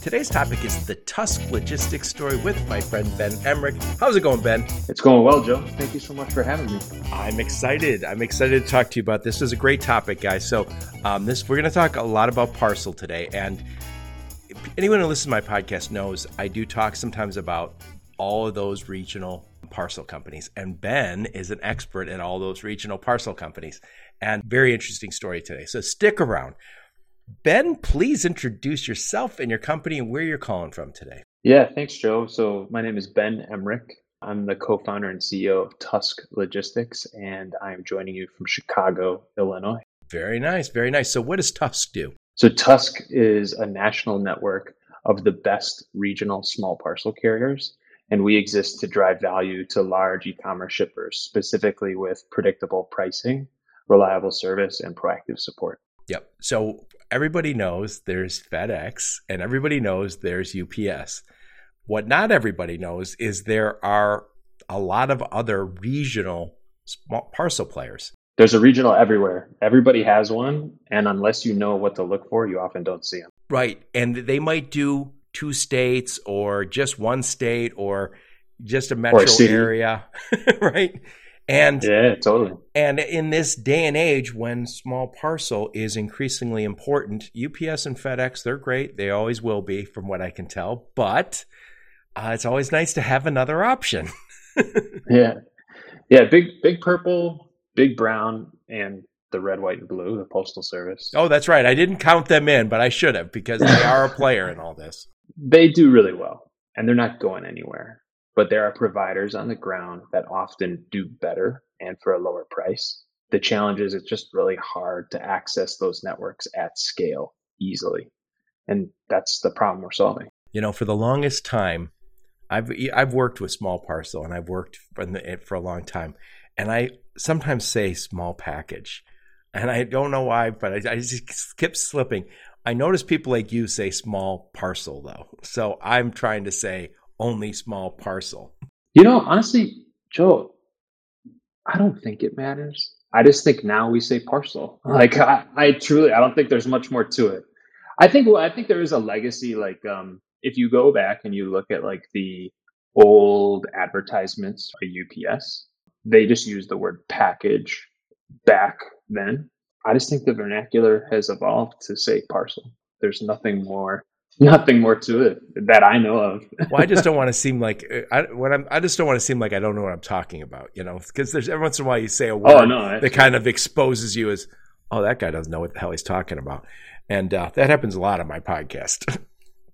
Today's topic is the Tusk logistics story with my friend Ben Emmrich. How's it going, Ben? It's going well, Joe. Thank you so much for having me. I'm excited. I'm excited to talk to you about this. This is a great topic, guys. So, um, this we're going to talk a lot about parcel today, and anyone who listens to my podcast knows I do talk sometimes about all of those regional parcel companies, and Ben is an expert at all those regional parcel companies. And very interesting story today. So stick around. Ben, please introduce yourself and your company and where you're calling from today. Yeah, thanks, Joe. So, my name is Ben Emmrich. I'm the co founder and CEO of Tusk Logistics, and I'm joining you from Chicago, Illinois. Very nice. Very nice. So, what does Tusk do? So, Tusk is a national network of the best regional small parcel carriers. And we exist to drive value to large e commerce shippers, specifically with predictable pricing, reliable service, and proactive support. Yep. So everybody knows there's FedEx and everybody knows there's UPS. What not everybody knows is there are a lot of other regional small parcel players. There's a regional everywhere. Everybody has one. And unless you know what to look for, you often don't see them. Right. And they might do two states or just one state or just a metro a area. right. And yeah, totally. And in this day and age when small parcel is increasingly important, UPS and FedEx, they're great. They always will be, from what I can tell. But uh, it's always nice to have another option. yeah. Yeah. Big, big purple, big brown, and the red, white, and blue, the Postal Service. Oh, that's right. I didn't count them in, but I should have because they are a player in all this. They do really well, and they're not going anywhere but there are providers on the ground that often do better and for a lower price. The challenge is it's just really hard to access those networks at scale easily. And that's the problem we're solving. You know, for the longest time, I've I've worked with small parcel and I've worked for, for a long time, and I sometimes say small package, and I don't know why, but I, I just keep slipping. I notice people like you say small parcel though, so I'm trying to say only small parcel? You know, honestly, Joe, I don't think it matters. I just think now we say parcel. Like I, I truly, I don't think there's much more to it. I think, well, I think there is a legacy. Like, um, if you go back and you look at like the old advertisements for UPS, they just use the word package back then. I just think the vernacular has evolved to say parcel. There's nothing more nothing more to it that I know of. well, I just don't want to seem like I when I'm, I just don't want to seem like I don't know what I'm talking about, you know, because there's every once in a while you say a word oh, no, that kind of exposes you as, oh, that guy doesn't know what the hell he's talking about, and uh, that happens a lot on my podcast.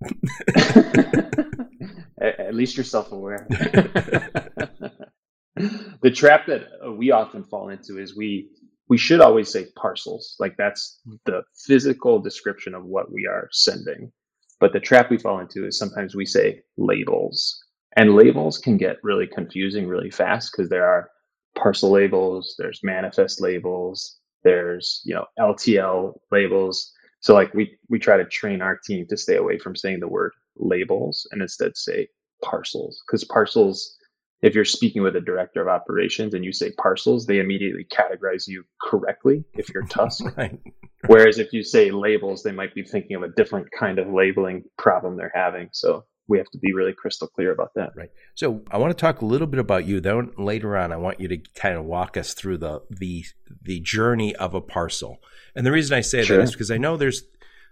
at, least you're self-aware. the trap that we often fall into is we we should always say parcels like that's the physical description of what we are sending but the trap we fall into is sometimes we say labels, and labels can get really confusing really fast because there are parcel labels, there's manifest labels, there's you know LTL labels. So like we we try to train our team to stay away from saying the word labels and instead say parcels because parcels if you're speaking with a director of operations and you say parcels, they immediately categorize you correctly if you're Tusk. right. Whereas if you say labels, they might be thinking of a different kind of labeling problem they're having. So we have to be really crystal clear about that. Right. So I want to talk a little bit about you. Then later on, I want you to kind of walk us through the the the journey of a parcel. And the reason I say sure. that is because I know there's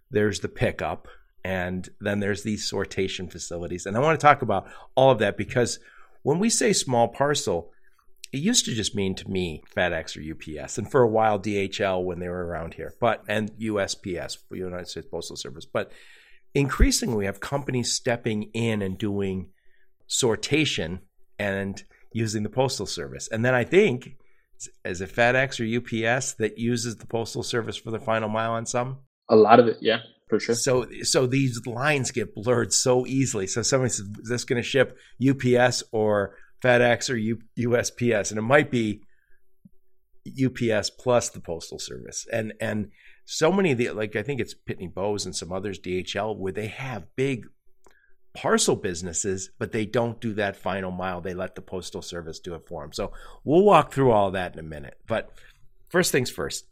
there's the pickup and then there's these sortation facilities. And I want to talk about all of that because when we say small parcel, it used to just mean to me FedEx or UPS, and for a while DHL when they were around here, but and USPS, for United States Postal Service. But increasingly, we have companies stepping in and doing sortation and using the postal service. And then I think as a FedEx or UPS that uses the postal service for the final mile on some. A lot of it, yeah for sure. So so these lines get blurred so easily. So somebody says, "Is this going to ship UPS or FedEx or USPS, and it might be UPS plus the Postal Service, and and so many of the like I think it's Pitney Bowes and some others, DHL, where they have big parcel businesses, but they don't do that final mile. They let the postal service do it for them. So we'll walk through all that in a minute. But first things first.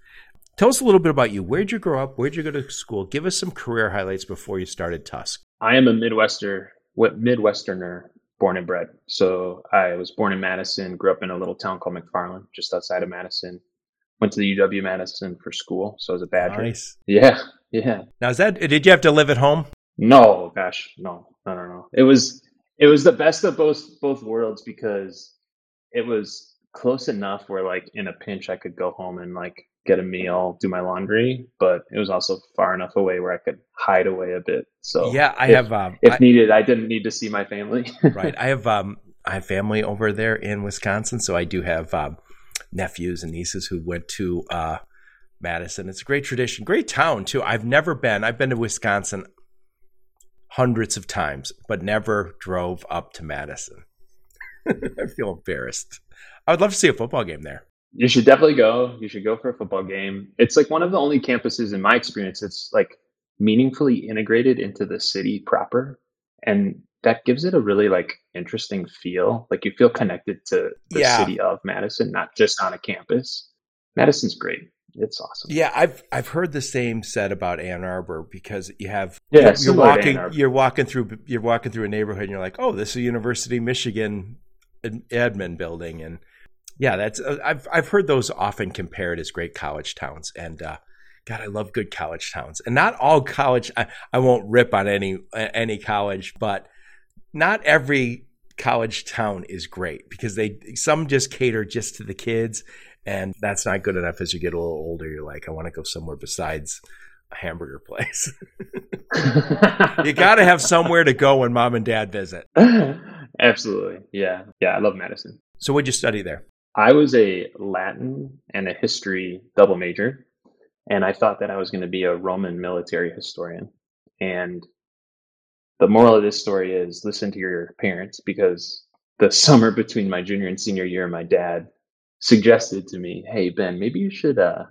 Tell us a little bit about you. Where'd you grow up? Where'd you go to school? Give us some career highlights before you started Tusk. I am a Midwester, Midwesterner, born and bred. So I was born in Madison, grew up in a little town called McFarland, just outside of Madison. Went to the UW Madison for school, so I was a Badger. Nice. Yeah, yeah. Now is that? Did you have to live at home? No, gosh, no, no, no, no. It was it was the best of both both worlds because it was close enough where like in a pinch I could go home and like get a meal, do my laundry, but it was also far enough away where I could hide away a bit. So yeah, I if, have um, if I, needed, I didn't need to see my family. right, I have um, I have family over there in Wisconsin, so I do have um, nephews and nieces who went to uh, Madison. It's a great tradition, great town too. I've never been. I've been to Wisconsin hundreds of times, but never drove up to Madison. I feel embarrassed. I would love to see a football game there. You should definitely go. You should go for a football game. It's like one of the only campuses in my experience it's like meaningfully integrated into the city proper and that gives it a really like interesting feel. Like you feel connected to the Yeah. city of Madison, not just on a campus. Madison's great. It's awesome. Yeah, I've I've heard the same said about Ann Arbor because you have Yeah, you're Ann walking you're walking through you're walking through a neighborhood and you're like, oh, this is University of Michigan admin building, and yeah, that's uh, I've I've heard those often compared as great college towns, and uh, God, I love good college towns, and not all college. I, I won't rip on any any college, but not every college town is great because they some just cater just to the kids and that's not good enough as you get a little older. You're like i want to go somewhere besides a hamburger place. You got to have somewhere to go when mom and dad visit Absolutely. Yeah. Yeah. I love Madison. so what'd you study there I was a Latin and a history double major, and I thought that I was going to be a Roman military historian. And the moral of this story is listen to your parents because the summer between my junior and senior year, my dad suggested to me, "Hey Ben, maybe you should uh,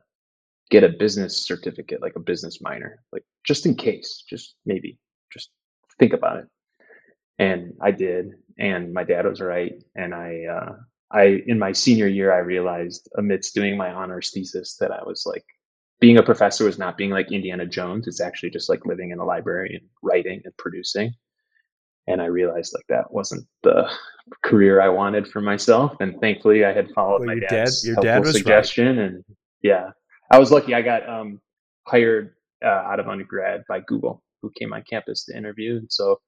get a business certificate, like a business minor, like just in case, just maybe, just think about it." And I did, and my dad was right, and I. Uh, I in my senior year I realized amidst doing my honors thesis that I was like being a professor was not being like Indiana Jones. It's actually just like living in a library and writing and producing. And I realized like that wasn't the career I wanted for myself. And thankfully I had followed Well, my your dad's dad- your helpful dad was right. suggestion. And yeah, I was lucky. I got um, hired uh, out of undergrad by Google, who came on campus to interview. And so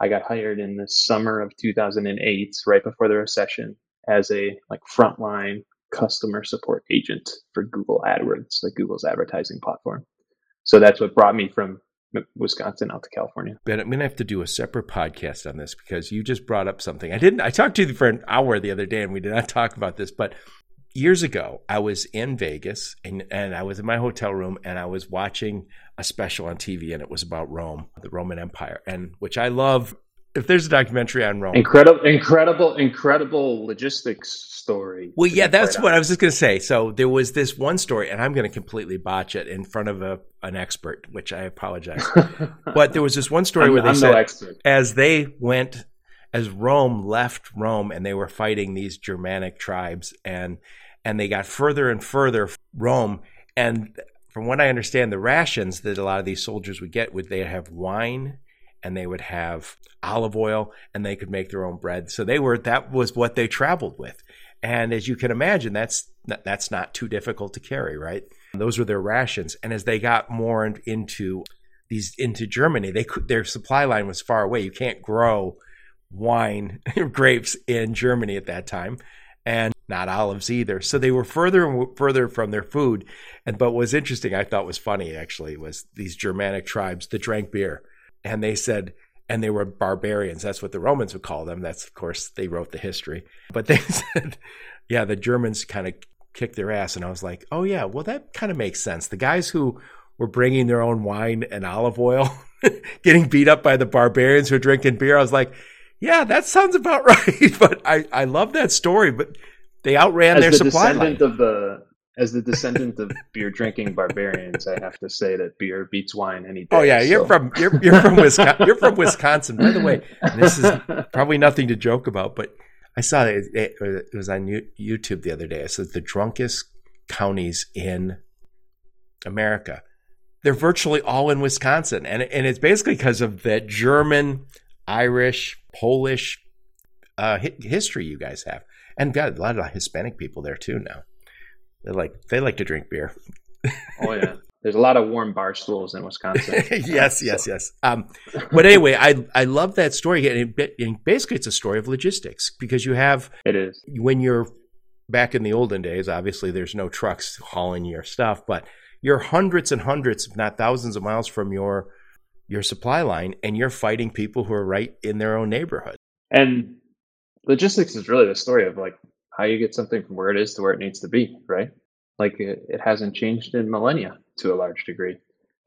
I got hired in the summer of 2008, right before the recession, as a like frontline customer support agent for Google AdWords, like Google's advertising platform. So that's what brought me from Wisconsin out to California. but i'm gonna have to do a separate podcast on this because you just brought up something i didn't i talked to you for an hour the other day and we did not talk about this but years ago i was in vegas and, and i was in my hotel room and i was watching a special on tv and it was about rome the roman empire and which i love if there's a documentary on rome Incredible, incredible, incredible logistics story. Well, yeah, that's what I was just going to say. So there was this one story, and I'm going to completely botch it in front of a, an expert, which I apologize. but there was this one story I'm, where they I'm said, no as they went, as Rome left Rome, and they were fighting these Germanic tribes, and and they got further and further Rome, and from what I understand, the rations that a lot of these soldiers would get would they have wine and they would have olive oil and they could make their own bread. So they were that was what they traveled with. And as you can imagine, that's that's not too difficult to carry, right? Those were their rations. And as they got more into these into Germany, they could their supply line was far away. You can't grow wine grapes in Germany at that time and not olives either. So they were further and further from their food. And but what was interesting, I thought was funny actually, was these Germanic tribes that drank beer. And they said, and they were barbarians. That's what the Romans would call them. That's of course they wrote the history. But they said, yeah, the Germans kind of kicked their ass. And I was like, oh yeah, well that kind of makes sense. The guys who were bringing their own wine and olive oil, getting beat up by the barbarians who are drinking beer. I was like, yeah, that sounds about right. But I, I love that story. But they outran as their the supply descendant line. of the as the descendant of beer drinking barbarians, I have to say that beer beats wine any day. Oh yeah, you're so. from you're, you're from Wisconsin. You're from Wisconsin, by the way. This is probably nothing to joke about, but I saw it. It, it was on YouTube the other day. It said the drunkest counties in America. They're virtually all in Wisconsin, and and it's basically because of that German, Irish, Polish uh, history you guys have, and got a lot of Hispanic people there too now. They like they like to drink beer. oh yeah, there's a lot of warm bar stools in Wisconsin. yes, yes, yes. Um, but anyway, I I love that story, and, it, and basically it's a story of logistics because you have it is when you're back in the olden days. Obviously, there's no trucks hauling your stuff, but you're hundreds and hundreds, if not thousands, of miles from your your supply line, and you're fighting people who are right in their own neighborhood. And logistics is really the story of like how you get something from where it is to where it needs to be, right? Like it, it hasn't changed in millennia to a large degree.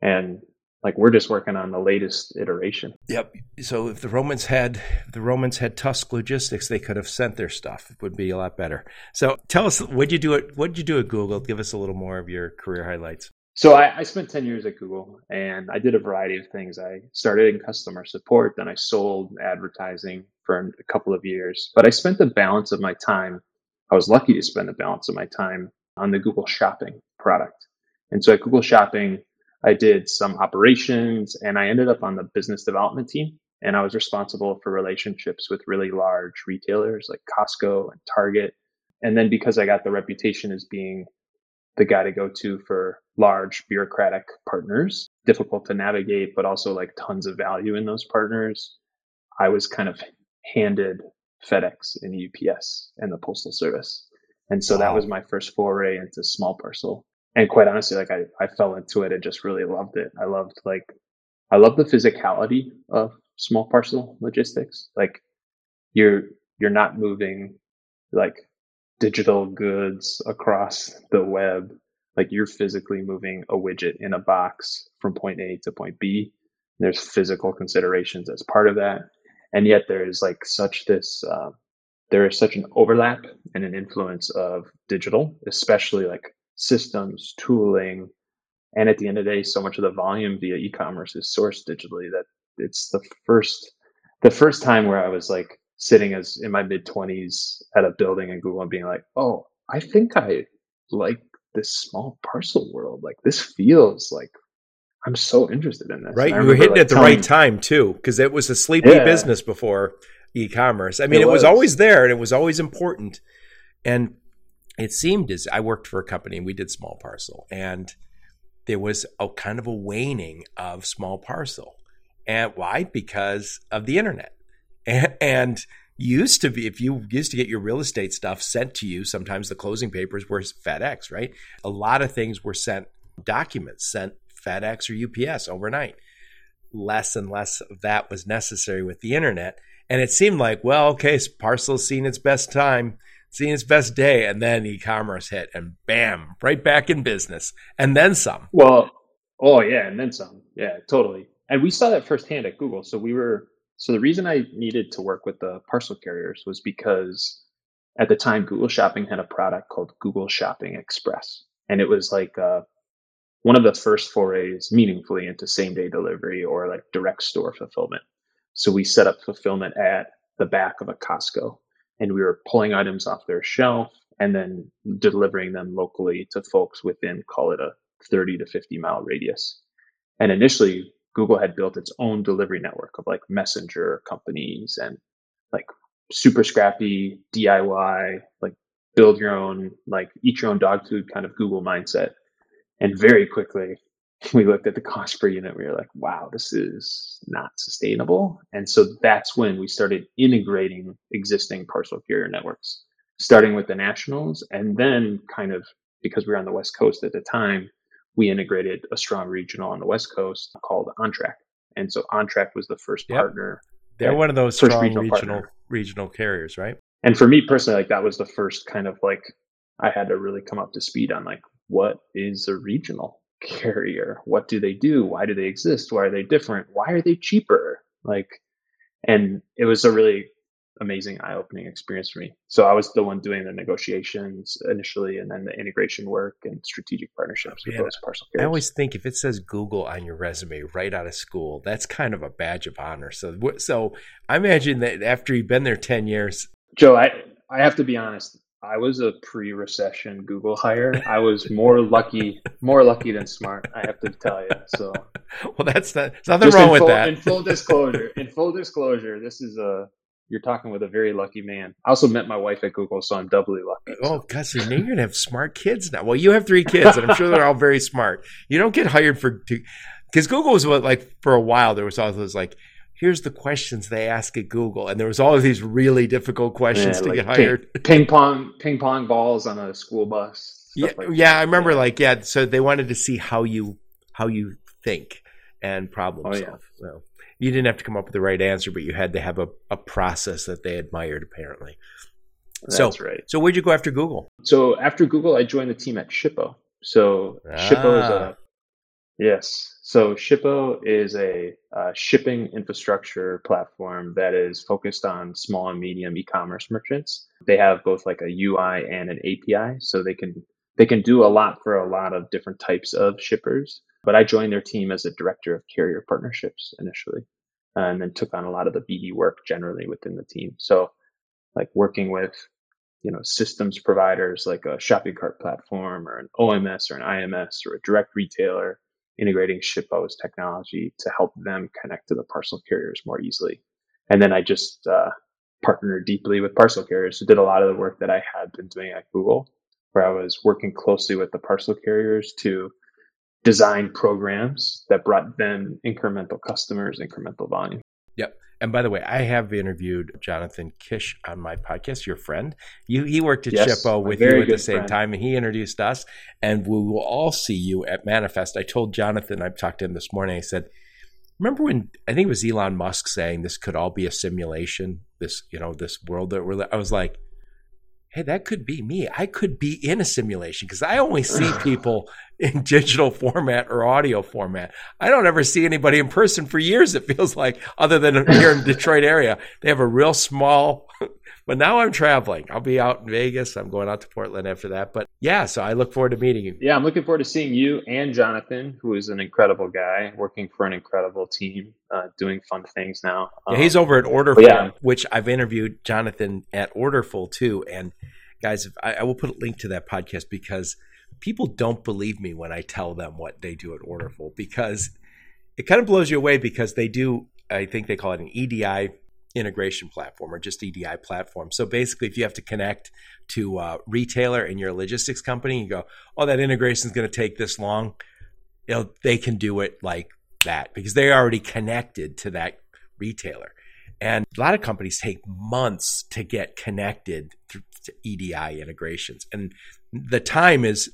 And like we're just working on the latest iteration. Yep. So if the Romans had if the Romans had Tusk logistics, they could have sent their stuff. It would be a lot better. So tell us, what you do at what you do at Google? Give us a little more of your career highlights. So I, I, spent 10 years at Google and I did a variety of things. I started in customer support, then I sold advertising for a couple of years. But I spent the balance of my time I was lucky to spend the balance of my time on the Google Shopping product. And so at Google Shopping, I did some operations and I ended up on the business development team. And I was responsible for relationships with really large retailers like Costco and Target. And then because I got the reputation as being the guy to go to for large bureaucratic partners, difficult to navigate, but also like tons of value in those partners, I was kind of handed FedEx and UPS and the Postal Service. And so wow. that was my first foray into small parcel. And quite honestly, like I, I fell into it and just really loved it. I loved like, I love the physicality of small parcel logistics. Like you're, you're not moving like digital goods across the web. Like you're physically moving a widget in a box from point A to point B. There's physical considerations as part of that and yet there is like such this uh, there is such an overlap and an influence of digital especially like systems tooling and at the end of the day so much of the volume via e-commerce is sourced digitally that it's the first the first time where i was like sitting as in my mid 20s at a building in google and being like oh i think i like this small parcel world like this feels like I'm so interested in this. Right, you were hitting like, at the right time too, because it was a sleepy yeah. business before e-commerce. I mean, it, it was. was. always there and it was always important. And it seemed as I worked for a company and we did small parcel, and there was a kind of a waning of small parcel. And why? Because of the internet. And, used to be if you used to get your real estate stuff sent to you sometimes the closing papers were fedex right a lot of things were sent documents sent FedEx or UPS overnight. Less and less of that was necessary with the internet. And it seemed like, well, okay, parcel's seen its best time, seen its best day, and then e-commerce hit and bam, right back in business. And then some. Well, oh yeah, and then some. Yeah, totally. And we saw that firsthand at Google. So we were so the reason I needed to work with the parcel carriers was because at the time Google Shopping had a product called Google Shopping Express. And it was like a one of the first forays meaningfully into same day delivery or like direct store fulfillment. So we set up fulfillment at the back of a Costco and we were pulling items off their shelf and then delivering them locally to folks within, call it a 30 to 50 mile radius. And initially, Google had built its own delivery network of like messenger companies and like super scrappy DIY, like build your own, like eat your own dog food kind of Google mindset and very quickly, we looked at the cost per unit. We were like, wow, this is not sustainable. And so that's when we started integrating existing parcel carrier networks, starting with the nationals. And then, kind of because we were on the West Coast at the time, we integrated a strong regional on the West Coast called OnTrac. And so OnTrac was the first yep. partner. They're one of those strong regional regional, regional carriers, right? And for me personally, like that was the first kind of like I had to really come up to speed on like what is a regional carrier? What do they do? Why do they exist? Why are they different? Why are they cheaper? Like, and it was a really amazing eye-opening experience for me. So I was the one doing the negotiations initially, and then the integration work and strategic partnerships oh, with those parcel carriers. I always think if it says Google on your resume right out of school, that's kind of a badge of honor. So, so I imagine that after you've been there ten years, Joe, I I have to be honest. I was a pre-recession Google hire. I was more lucky, more lucky than smart. I have to tell you. So, well, that's not, nothing wrong with full, that. In full disclosure, in full disclosure, this is a you're talking with a very lucky man. I also met my wife at Google, so I'm doubly lucky. Oh, God, so now you're gonna have smart kids now. Well, you have three kids, and I'm sure they're all very smart. You don't get hired for because Google was what like for a while there was all those like here's the questions they ask at Google, and there was all of these really difficult questions yeah, to like get hired. Ping, ping, pong, ping pong balls on a school bus. Yeah, like yeah, I remember. Like, yeah, so they wanted to see how you how you think and problem oh, solve. Yeah. So you didn't have to come up with the right answer, but you had to have a, a process that they admired, apparently. That's so, right. So where'd you go after Google? So after Google, I joined the team at Shippo. So ah. Shippo is a yes. So Shippo is a uh, shipping infrastructure platform that is focused on small and medium e-commerce merchants. They have both like a UI and an API, so they can they can do a lot for a lot of different types of shippers. But I joined their team as a director of carrier partnerships initially, and then took on a lot of the BD work generally within the team. So, like working with, you know, systems providers like a shopping cart platform or an OMS or an IMS or a direct retailer, integrating Shippo's technology to help them connect to the parcel carriers more easily. And then I just uh, partnered deeply with parcel carriers who did a lot of the work that I had been doing at Google, where I was working closely with the parcel carriers to design programs that brought them incremental customers, incremental volume. Yep. And by the way, I have interviewed Jonathan Kish on my podcast, your friend. You, he worked at yes, Shippo with you at the same friend. time, and he introduced us. And we will all see you at Manifest. I told Jonathan, I talked to him this morning. I said, "Remember when I think it was Elon Musk saying this could all be a simulation? This, you know, this world that we're." I was like, hey, that could be me. I could be in a simulation because I only see people in digital format or audio format. I don't ever see anybody in person for years, it feels like, other than here in Detroit area. They have a real small but now I'm traveling. I'll be out in Vegas. I'm going out to Portland after that. But yeah, so I look forward to meeting you. Yeah, I'm looking forward to seeing you and Jonathan, who is an incredible guy, working for an incredible team, uh, doing fun things now. Um, yeah, he's over at Orderful, yeah. which I've interviewed Jonathan at Orderful too. And guys, I, I will put a link to that podcast because people don't believe me when I tell them what they do at Orderful because it kind of blows you away because they do. I think they call it an EDI integration platform or just EDI platform. So basically, if you have to connect to a retailer and you're logistics company, you go, oh, that integration is going to take this long. You know, they can do it like that because they're already connected to that retailer. And a lot of companies take months to get connected to EDI integrations. And the time is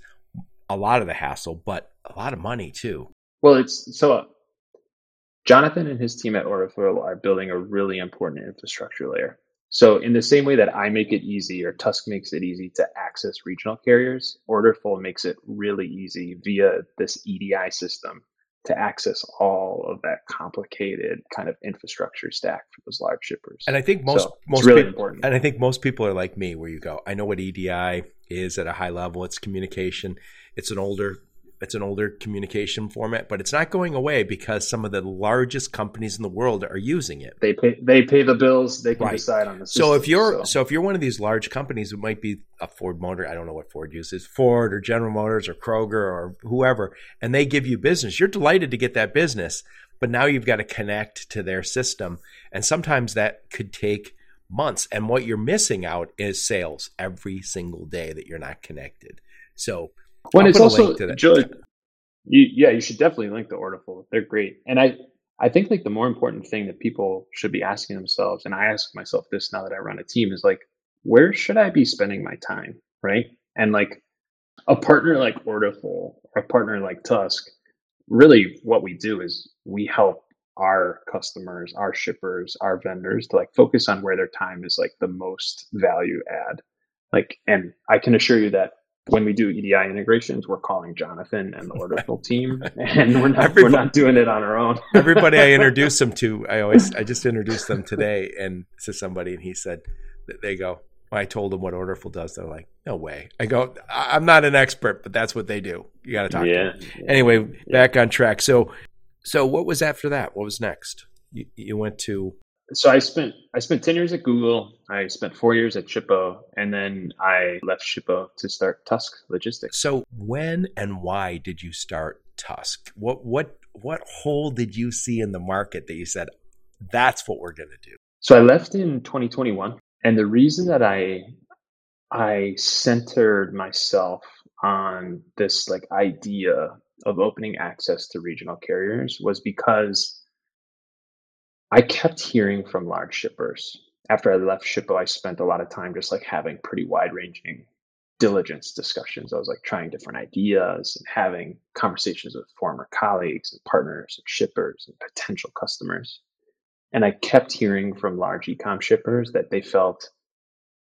a lot of the hassle, but a lot of money too. Well, it's so Jonathan and his team at Orderful are building a really important infrastructure layer. So, in the same way that I make it easy or Tusk makes it easy to access regional carriers, Orderful makes it really easy via this EDI system to access all of that complicated kind of infrastructure stack for those large shippers. And I think most so most really people, important. And I think most people are like me, where you go, I know what EDI is at a high level. It's communication. It's an older it's an older communication format, but it's not going away because some of the largest companies in the world are using it. They pay they pay the bills. They can right. decide on the. System, so if you're so. so. if you're one of these large companies, it might be a Ford Motor. I don't know what Ford uses, Ford or General Motors or Kroger or whoever, and they give you business. You're delighted to get that business, but now you've got to connect to their system, and sometimes that could take months. And what you're missing out is sales every single day that you're not connected. So when I'll it's also Joe, you, yeah, you should definitely link the Orderful. They're great, and I I think like the more important thing that people should be asking themselves, and I ask myself this now that I run a team, is like, where should I be spending my time, right? And like a partner like Orderful or a partner like Tusk, really what we do is we help our customers, our shippers, our vendors to like focus on where their time is like the most value add. Like, and I can assure you that when we do EDI integrations, we're calling Jonathan and the Orderful team, and we're not we're not doing it on our own. everybody I introduce them to, I always I just introduced them today and to somebody, and he said they go. I told them what Orderful does. They're like, "No way." I go, "I'm not an expert, but that's what they do. You got to talk yeah, to them." Yeah, anyway, yeah. back on track. So, so what was after that? What was next? You, you went to so I spent I spent ten years at Google. I spent four years at Shippo, and then I left Shippo to start Tusk Logistics. So when and why did you start Tusk? What what what hole did you see in the market that you said that's what we're going to do? So I left in 2021, and the reason that I I centered myself on this like idea of opening access to regional carriers was because I kept hearing from large shippers. After I left Shippo, I spent a lot of time just like having pretty wide ranging diligence discussions. I was like trying different ideas and having conversations with former colleagues and partners and shippers and potential customers. And I kept hearing from large ecom shippers that they felt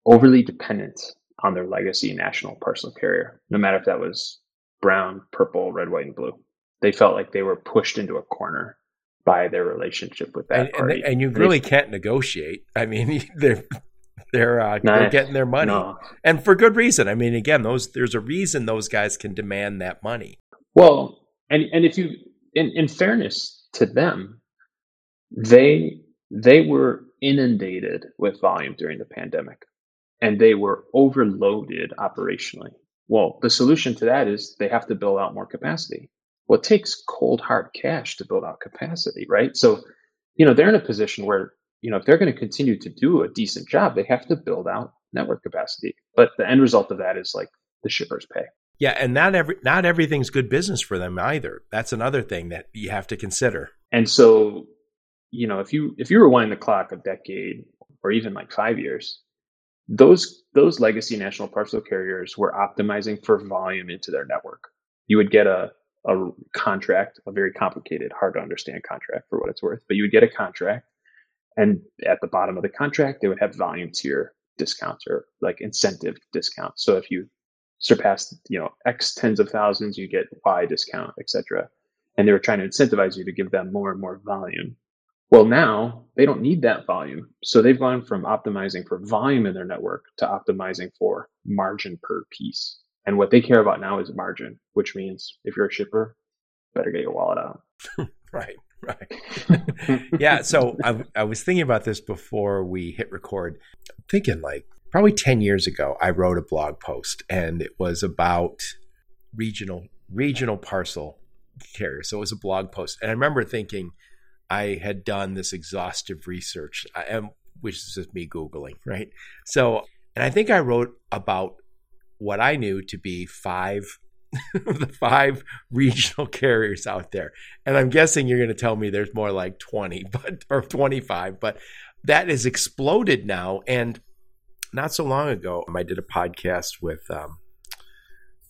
overly dependent on their legacy national parcel carrier, no matter if that was brown, purple, red, white, and blue. They felt like they were pushed into a corner by their relationship with that and, party. And, and you really can't negotiate. I mean, they're they're, uh, they're getting their money, no. and for good reason. I mean, again, those there's a reason those guys can demand that money. Well, and and if you, in, in fairness to them, they they were inundated with volume during the pandemic, and they were overloaded operationally. Well, the solution to that is they have to build out more capacity well, it takes cold hard cash to build out capacity, right? So, you know, they're in a position where, you know, if they're going to continue to do a decent job, they have to build out network capacity. But the end result of that is like the shippers pay. Yeah, and not every not everything's good business for them either. That's another thing that you have to consider. And so, you know, if you if you rewind the clock a decade or even like five years, those those legacy national parcel carriers were optimizing for volume into their network. You would get a a contract, a very complicated, hard to understand contract for what it's worth, but you would get a contract. And at the bottom of the contract, they would have volume tier discounts or like incentive discounts. So if you surpass, you know, X tens of thousands, you get Y discount, etc. And they were trying to incentivize you to give them more and more volume. Well, now they don't need that volume. So they've gone from optimizing for volume in their network to optimizing for margin per piece. And what they care about now is margin, which means if you're a shipper, better get your wallet out. right, right. yeah. So I, I was thinking about this before we hit record, thinking like probably 10 years ago, I wrote a blog post and it was about regional regional parcel carrier. So it was a blog post. And I remember thinking I had done this exhaustive research, which is just me Googling, right? So, and I think I wrote about what I knew to be five the five regional carriers out there. And I'm guessing you're going to tell me there's more like 20, but or 25, but that has exploded now. And not so long ago, I did a podcast with um,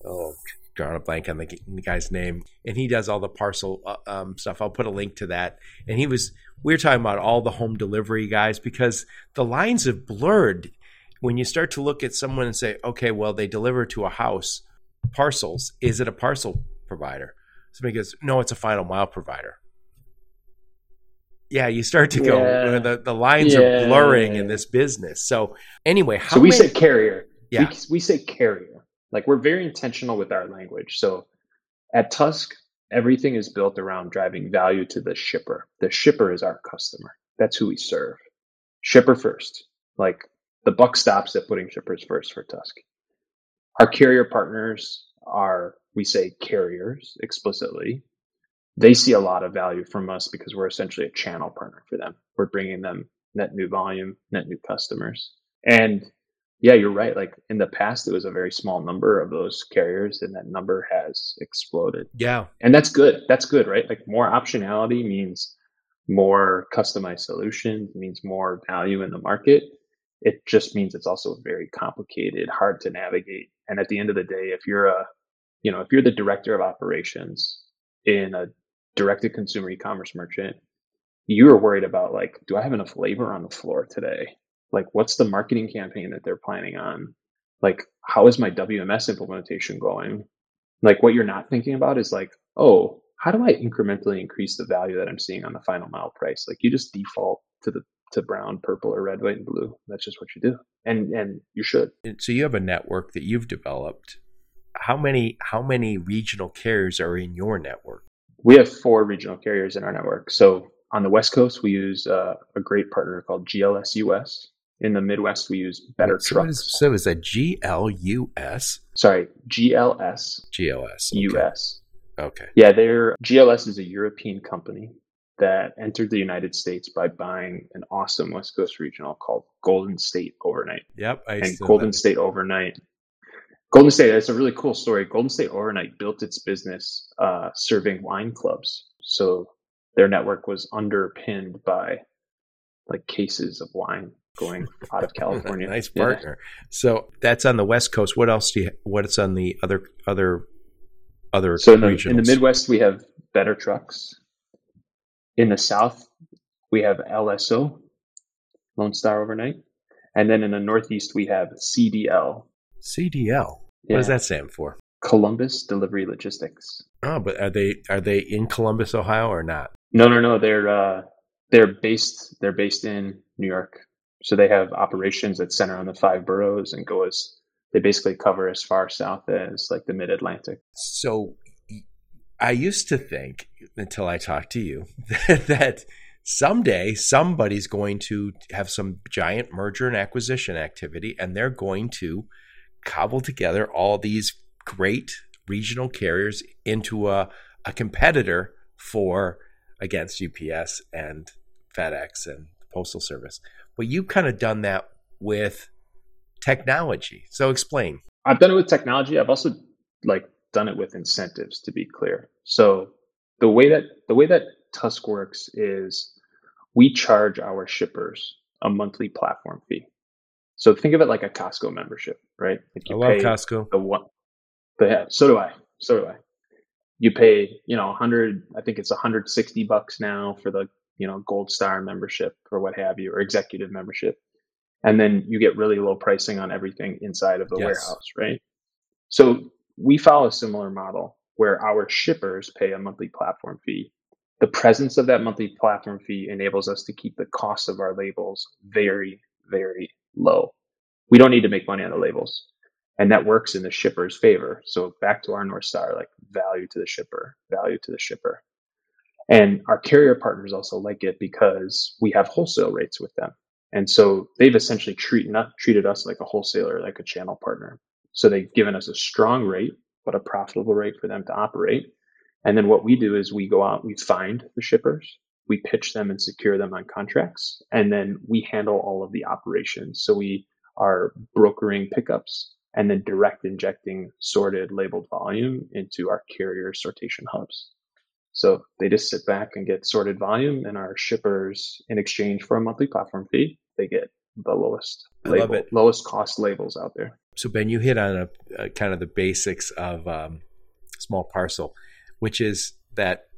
oh, drawing a blank on the, the, guy's name, and he does all the parcel uh, um, stuff. I'll put a link to that. And he was we were talking about all the home delivery guys because the lines have blurred when you start to look at someone and say, okay, well, they deliver to a house parcels, is it a parcel provider? Somebody goes, no, it's a final mile provider. Yeah, you start to go, yeah. the, the lines yeah. are blurring in this business. So, anyway, so we many, say carrier. Yeah. We, we say carrier. Like we're very intentional with our language. So, at Tusk, everything is built around driving value to the shipper. The shipper is our customer. That's who we serve. Shipper first. Like the buck stops at putting shippers first for Tusk. Our carrier partners are, we say carriers explicitly. They see a lot of value from us because we're essentially a channel partner for them. We're bringing them net new volume, net new customers. And yeah, you're right. Like in the past, it was a very small number of those carriers, and that number has exploded. Yeah. And that's good. That's good, right? Like more optionality means more customized solutions, means more value in the market it just means it's also very complicated, hard to navigate. And at the end of the day, if you're a, you know, if you're the director of operations in a direct to consumer e-commerce merchant, you're worried about like, do I have enough labor on the floor today? Like, what's the marketing campaign that they're planning on? like how is my WMS implementation going? Like what you're not thinking about is like, oh, how do I incrementally increase the value that I'm seeing on the final mile price? Like you just default to the to brown, purple, or red, white, and blue. That's just what you do, and and you should. So you have a network that you've developed. How many how many regional carriers are in your network? We have four regional carriers in our network. So on the West Coast, we use uh, a great partner called GLS US. In the Midwest, we use Better so Trucks. Is, so is that GLUS? Sorry, GLS. GLS. Okay. US. Okay. Yeah, they're GLS is a European company that entered the United States by buying an awesome West Coast regional called Golden State Overnight. Yep, I and Golden State Overnight. Golden State, it's a really cool story. Golden State Overnight built its business uh, serving wine clubs. So their network was underpinned by like cases of wine going out of California. nice partner. Yeah. So that's on the West Coast. What else do you? What's on the other other other? So in the, in the Midwest, we have Better Trucks. In the South, we have LSO, Lone Star Overnight, and then in the Northeast, we have CDL. CDL. What does that stand for? Columbus Delivery Logistics. Oh, but are they are they in Columbus, Ohio, or not? No, no, no. They're uh, they're based they're based in New York. So they have operations that center on the five boroughs and go as they basically cover as far south as like the mid Atlantic. So I used to think until I talked to you that someday somebody's going to have some giant merger and acquisition activity and they're going to cobble together all these great regional carriers into a, a competitor for against UPS and FedEx and Postal Service. But you've kind of done that with technology. So explain. I've done it with technology. I've also like done it with incentives to be clear. So the way that the way that Tusk works is we charge our shippers a monthly platform fee. So think of it like a Costco membership, right? I love Costco. The one, yeah, so do I. So do I. You pay, you know, 100. I think it's 160 bucks now for the, you know, Gold Star membership or what have you, or executive membership, and then you get really low pricing on everything inside of the yes. warehouse, right? So we follow a similar model where our shippers pay a monthly platform fee. The presence of that monthly platform fee enables us to keep the cost of our labels very, very low. We don't need to make money on the labels. And that works in the shipper's favor. So back to our North Star, like value to the shipper, value to the shipper. And our carrier partners also like it because we have wholesale rates with them. And so they've essentially treated, treated us like a wholesaler, like a channel partner. So they've given us a strong rate, but a profitable rate for them to operate. And then what we do is we go out, we find the shippers, we pitch them and secure them on contracts, and then we handle all of the operations. So we are brokering pickups and then direct injecting sorted labeled volume into our carrier sortation hubs. So they just sit back and get sorted volume, and our shippers, in exchange for a monthly platform fee, they get the lowest label, lowest cost labels out there so Ben, you hit on a, a kind of the basics of um, small parcel, which is that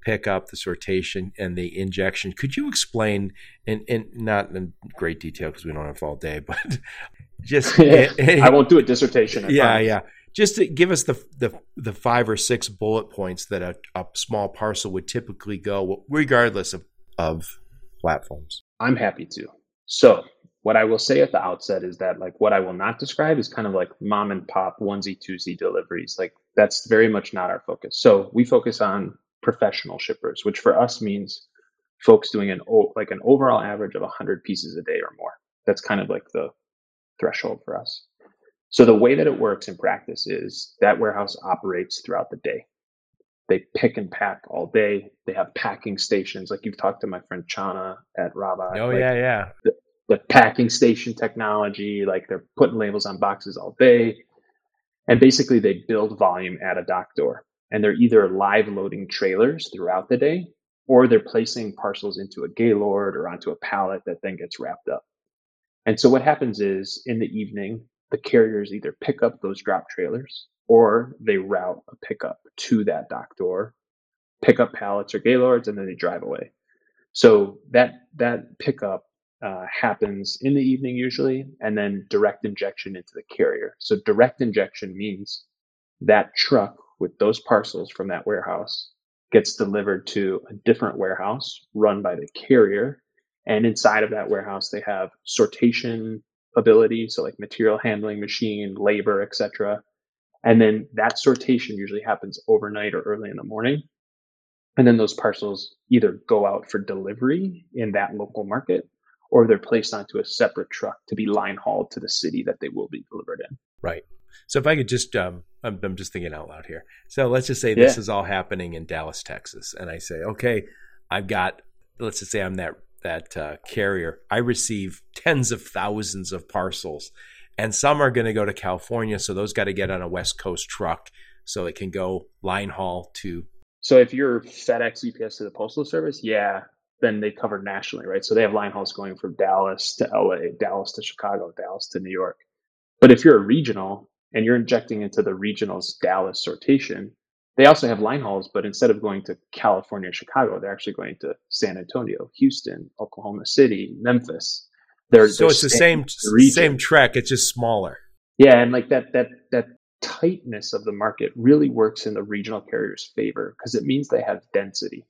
pickup, the sortation, and the injection. Could you explain, and, and not in great detail because we don't have all day, but just I won't do a dissertation. I yeah, promise. yeah. Just to give us the, the the five or six bullet points that a, a small parcel would typically go, regardless of of platforms. I'm happy to. So what I will say at the outset is that like what I will not describe is kind of like mom and pop onesie twosie deliveries. Like that's very much not our focus. So we focus on professional shippers, which for us means folks doing an like an overall average of 100 pieces a day or more. That's kind of like the threshold for us. So the way that it works in practice is that warehouse operates throughout the day. They pick and pack all day. They have packing stations. Like you've talked to my friend Chana at Raba. Oh like yeah, yeah. The, packing station technology, like they're putting labels on boxes all day. And basically, they build volume at a dock door. And they're either live loading trailers throughout the day, or they're placing parcels into a gaylord or onto a pallet that then gets wrapped up. And so what happens is in the evening, the carriers either pick up those drop trailers or they route a pickup to that dock door, pick up pallets or gaylords, and then they drive away. So that that pickup uh, happens in the evening usually, and then direct injection into the carrier. So direct injection means that truck with those parcels from that warehouse gets delivered to a different warehouse run by the carrier. And inside of that warehouse, they have sortation ability, so like material handling machine, labor, etc. And then that sortation usually happens overnight or early in the morning. And then those parcels either go out for delivery in that local market or they're placed onto a separate truck to be line hauled to the city that they will be delivered in. Right. So if I could just, um, I'm, I'm just thinking out loud here. So let's just say this yeah. is all happening in Dallas, Texas, and I say, okay, I've got, let's just say I'm that that uh, carrier. I receive tens of thousands of parcels, and some are going to go to California, so those got to get on a West Coast truck so it can go line haul to. So if you're FedEx, UPS to the Postal Service, yeah, then they cover nationally, right? So they have line hauls going from Dallas to LA, Dallas to Chicago, Dallas to New York. But if you're a regional and you're injecting into the regional's Dallas sortation, they also have line hauls, but instead of going to California, Chicago, they're actually going to San Antonio, Houston, Oklahoma City, Memphis. They're, so they're it's the same the same trek, it's just smaller. Yeah, and like that that that tightness of the market really works in the regional carriers' favor because it means they have density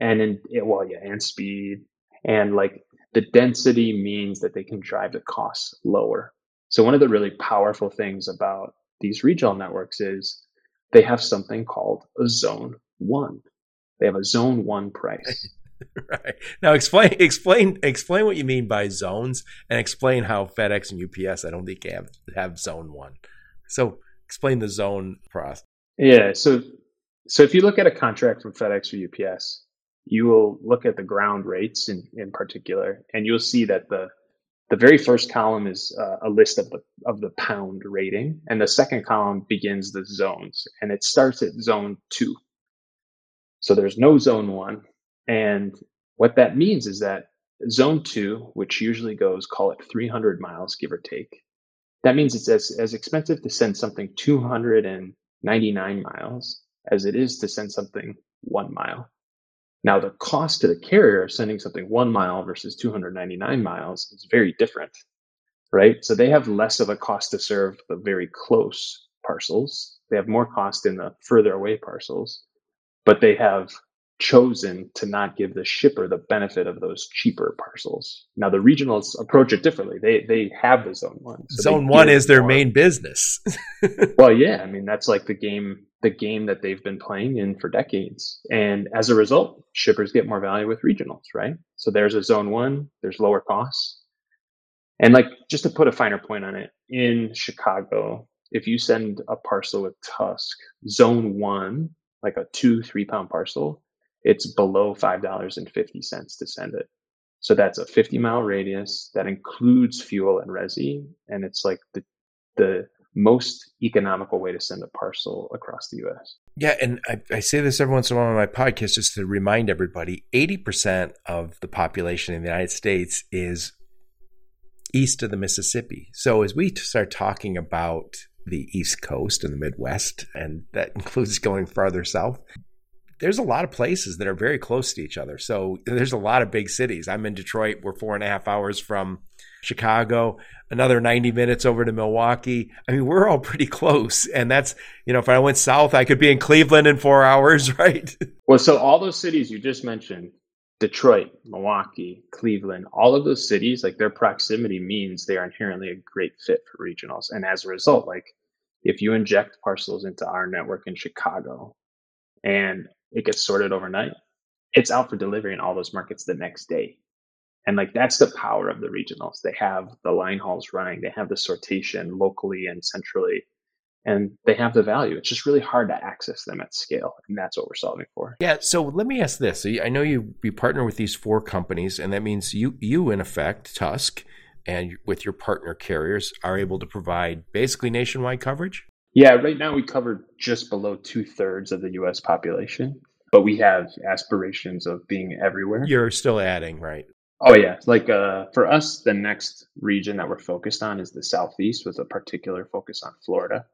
and in well yeah and speed. And like the density means that they can drive the costs lower. So one of the really powerful things about these regional networks is they have something called a zone one. They have a zone one price. Right. Now explain explain explain what you mean by zones and explain how fedex and ups i don't think have have zone one. So explain the zone process. Yeah so so if you look at a contract from fedex or ups you will look at the ground rates in, in particular, and you'll see that the the very first column is uh, a list of the of the pound rating, and the second column begins the zones, and it starts at zone two. So there's no zone one, and what that means is that zone two, which usually goes call it 300 miles, give or take, that means it's as as expensive to send something 299 miles as it is to send something one mile. Now, the cost to the carrier of sending something one mile versus 299 miles is very different, right? So they have less of a cost to serve the very close parcels. They have more cost in the further away parcels, but they have chosen to not give the shipper the benefit of those cheaper parcels. Now the regionals approach it differently. They they have the zone one. So zone one is their more. main business. well, yeah, I mean that's like the game the game that they've been playing in for decades. And as a result, shippers get more value with regionals, right? So there's a zone one, there's lower costs. And like just to put a finer point on it, in Chicago, if you send a parcel with Tusk, zone one, like a two, three pound parcel, it's below $5.50 to send it. So that's a 50 mile radius that includes fuel and resi. And it's like the, the most economical way to send a parcel across the US. Yeah, and I, I, say this every once in a while on my podcast just to remind everybody 80% of the population in the United States is east of the Mississippi. So as we start talking about the East Coast and the Midwest, and that includes going farther south, there's a lot of places that are very close to each other. So there's a lot of big cities. I'm in Detroit. We're four and a half hours from Chicago, another 90 minutes over to Milwaukee. I mean, we're all pretty close. And that's, you know, if I went south, I could be in Cleveland in four hours, right? Well, so all those cities you just mentioned, Detroit, Milwaukee, Cleveland, all of those cities, like their proximity means they are inherently a great fit for regionals. And as a result, like if you inject parcels into our network in Chicago and it gets sorted overnight. It's out for delivery in all those markets the next day. And like that's the power of the regionals. They have the line hauls running, they have the sortation locally and centrally, and they have the value. It's just really hard to access them at scale. And that's what we're solving for. Yeah. So let me ask this. I know you you partner with these four companies, and that means you you in effect, Tusk, and with your partner carriers are able to provide basically nationwide coverage? Yeah, right now we cover just below two thirds of the US population, but we have aspirations of being everywhere. You're still adding, right? Oh, yeah. Like uh, for us, the next region that we're focused on is the Southeast with a particular focus on Florida.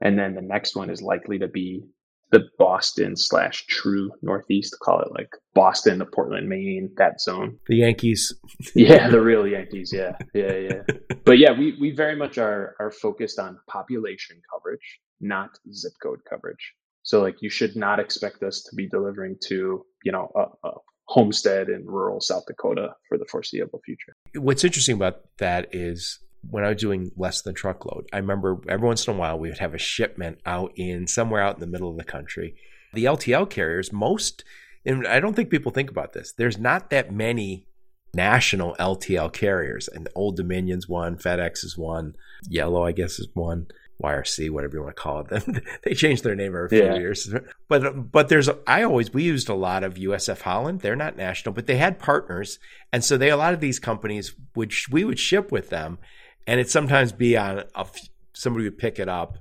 And then the next one is likely to be the Boston slash true Northeast, call it like Boston to Portland, Maine, that zone. The Yankees. yeah, the real Yankees. Yeah, yeah, yeah. but yeah, we we very much are are focused on population coverage, not zip code coverage. So like you should not expect us to be delivering to you know a, a homestead in rural South Dakota for the foreseeable future. What's interesting about that is when I was doing less than truckload, I remember every once in a while we would have a shipment out in somewhere out in the middle of the country. The LTL carriers, most, and I don't think people think about this, there's not that many national LTL carriers. And Old Dominion's one, FedEx is one, Yellow, I guess, is one. YRC, whatever you want to call it. they changed their name every few yeah. years. But but there's I always we used a lot of USF Holland. They're not national, but they had partners, and so they a lot of these companies which we would ship with them, and it sometimes be on a, somebody would pick it up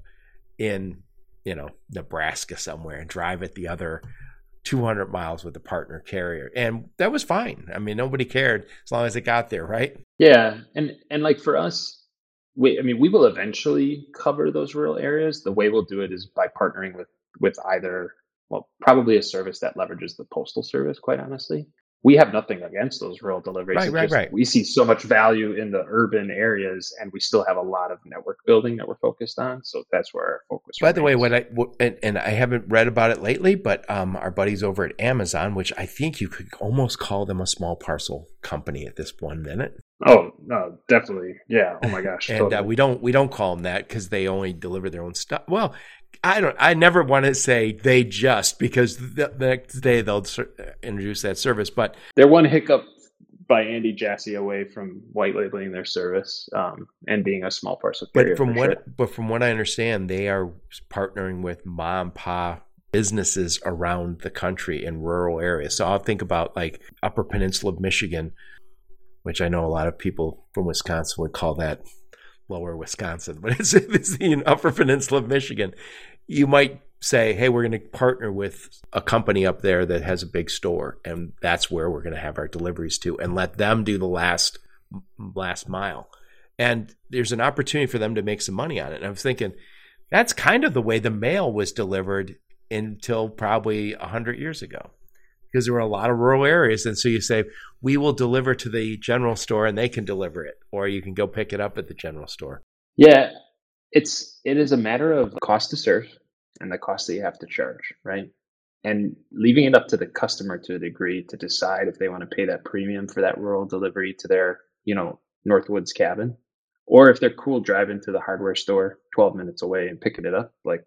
in you know Nebraska somewhere and drive it the other 200 miles with a partner carrier. And that was fine. I mean nobody cared as long as it got there right? Yeah. And and like for us we i mean we will eventually cover those rural areas. The way we'll do it is by partnering with with either well probably a service that leverages the postal service quite honestly we have nothing against those rural deliveries. Right, right, right. We see so much value in the urban areas, and we still have a lot of network building that we're focused on. So that's where our focus. Is. By remains. the way, what I what, and, and, I haven't read about it lately, but um, our buddies over at Amazon, which I think you could almost call them a small parcel company at this one minute. Oh no, definitely, yeah. Oh my gosh, and uh, totally. uh, we don't we don't call them that because they only deliver their own stuff. Well, I don't. I never want to say they just because the, the next day they'll introduce that service. But they're one hiccup by Andy Jassy away from white labeling their service um, and being a small parcel carrier. But from what, sure. but from what I understand, they are partnering with mom pa businesses around the country in rural areas. So I'll think about like Upper Peninsula of Michigan, which I know a lot of people from Wisconsin would call that lower Wisconsin, but it's, it's the Upper Peninsula of Michigan you might say, hey, we're going to partner with a company up there that has a big store, and that's where we're going to have our deliveries to, and let them do the last last mile. And there's an opportunity for them to make some money on it. And I'm thinking, that's kind of the way the mail was delivered until probably 100 years ago because there were a lot of rural areas. And so you say, we will deliver to the general store and they can deliver it, or you can go pick it up at the general store. Yeah it's it is a matter of cost to serve and the cost that you have to charge, right? And leaving it up to the customer to a degree to decide if they want to pay that premium for that rural delivery to their, you know, Northwoods cabin, or if they're cool driving to the hardware store 12 minutes away and picking it up, like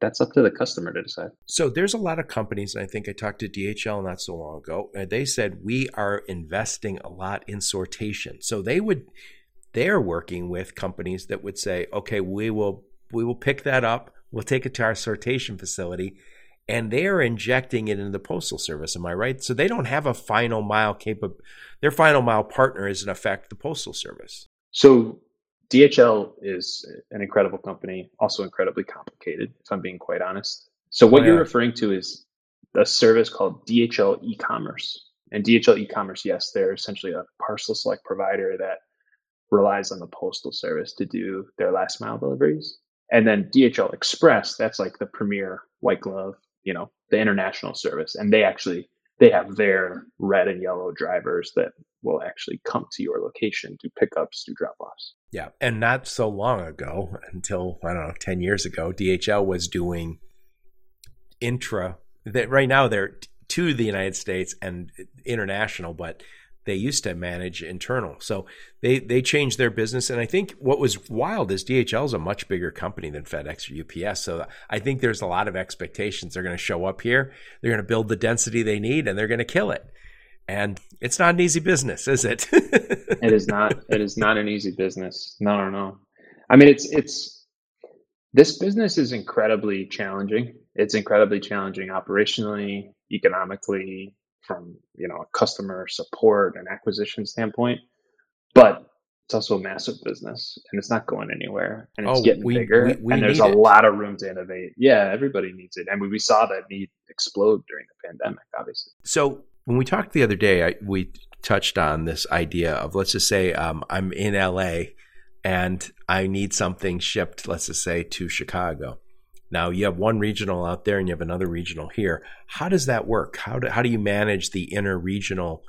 that's up to the customer to decide. So there's a lot of companies, and I think I talked to DHL not so long ago, and they said we are investing a lot in sortation. So they would they're working with companies that would say, okay, we will we will pick that up, we'll take it to our sortation facility, and they are injecting it into the postal service. Am I right? So they don't have a final mile capable. Their final mile partner is in effect the postal service. So DHL is an incredible company, also incredibly complicated, if I'm being quite honest. So what oh, yeah. you're referring to is a service called DHL e-commerce. And DHL e-commerce, yes, they're essentially a parcel select provider that relies on the postal service to do their last mile deliveries. And then DHL Express, that's like the premier white glove, you know, the international service. And they actually they have their red and yellow drivers that will actually come to your location do pickups, do drop offs. Yeah. And not so long ago, until I don't know, 10 years ago, DHL was doing intra that right now they're to the United States and international, but they used to manage internal. So they they changed their business. And I think what was wild is DHL is a much bigger company than FedEx or UPS. So I think there's a lot of expectations. They're going to show up here. They're going to build the density they need, and they're going to kill it. And it's not an easy business, is it? it is not. It is not an easy business. No, no, no. I mean, it's it's this business is incredibly challenging. It's incredibly challenging operationally, economically, from you know a customer support and acquisition standpoint, but it's also a massive business and it's not going anywhere and it's oh, getting we, bigger we, we and there's a it. lot of room to innovate. Yeah, everybody needs it, and we, we saw that need explode during the pandemic, obviously. So when we talked the other day, I, we touched on this idea of let's just say um, I'm in LA and I need something shipped, let's just say to Chicago Now you have one regional out there and you have another regional here. How does that work? How do, how do you manage the inner regional,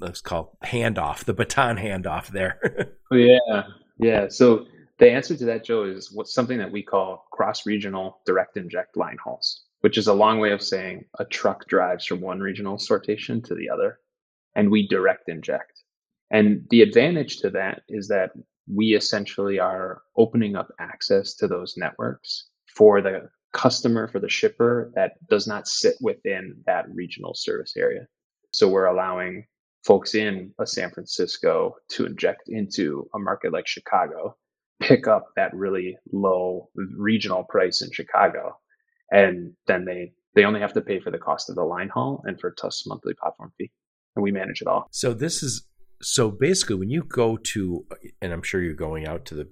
let's call handoff, the baton handoff there? oh, yeah. Yeah. So the answer to that, Joe, is what's something that we call cross regional direct inject line hauls, which is a long way of saying a truck drives from one regional sortation to the other and we direct inject. And the advantage to that is that we essentially are opening up access to those networks for the customer, for the shipper that does not sit within that regional service area. So we're allowing folks in a San Francisco to inject into a market like Chicago, pick up that really low regional price in Chicago, and then they they only have to pay for the cost of the line haul and for Tusk's monthly platform fee, and we manage it all. So this is so basically when you go to, and I'm sure you're going out to the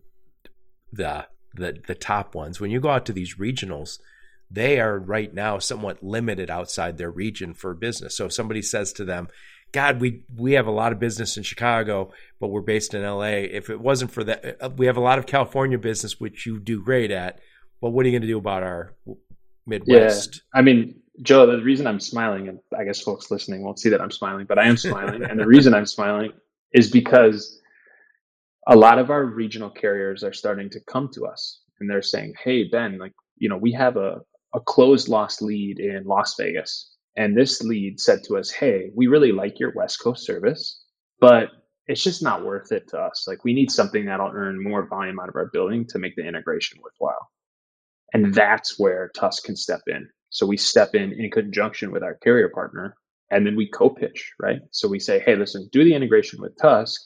the the the top ones. When you go out to these regionals, they are right now somewhat limited outside their region for business. So if somebody says to them, God, we we have a lot of business in Chicago, but we're based in LA. If it wasn't for that, uh, we have a lot of California business, which you do great at. But what are you going to do about our Midwest? Yeah, I mean, Joe, the reason I'm smiling, and I guess folks listening won't see that I'm smiling, but I am smiling, and the reason I'm smiling is because a lot of our regional carriers are starting to come to us and they're saying, Hey, Ben, like, you know, we have a, a closed lost lead in Las Vegas. And this lead said to us, Hey, we really like your West Coast service, but it's just not worth it to us. Like, we need something that'll earn more volume out of our building to make the integration worthwhile. And that's where Tusk can step in. So we step in in conjunction with our carrier partner and then we co-pitch, right? So we say, hey, listen, do the integration with Tusk.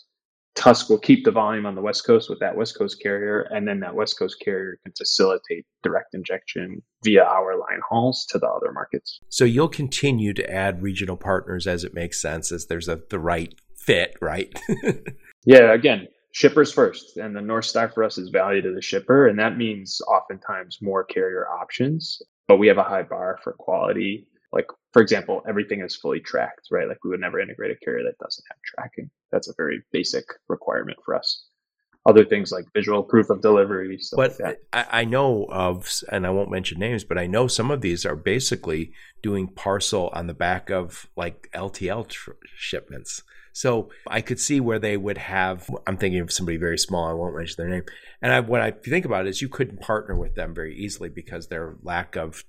Tusk will keep the volume on the West Coast with that West Coast carrier, and then that West Coast carrier can facilitate direct injection via our line hauls to the other markets. So you'll continue to add regional partners as it makes sense, as there's a the right fit, right? yeah, again, shippers first, and the north star for us is value to the shipper, and that means oftentimes more carrier options. But we have a high bar for quality. Like for example everything is fully tracked right? Like we would never integrate a carrier that doesn't have tracking. That's a very basic requirement for us other things like visual proof of delivery but like I, I, know of and i won't mention names but i know some of these are basically doing parcel on the back of like ltl tr- shipments so i could see where they would have i'm thinking of somebody very small i won't mention their name and I, what i think about is you couldn't partner with them very easily because their lack of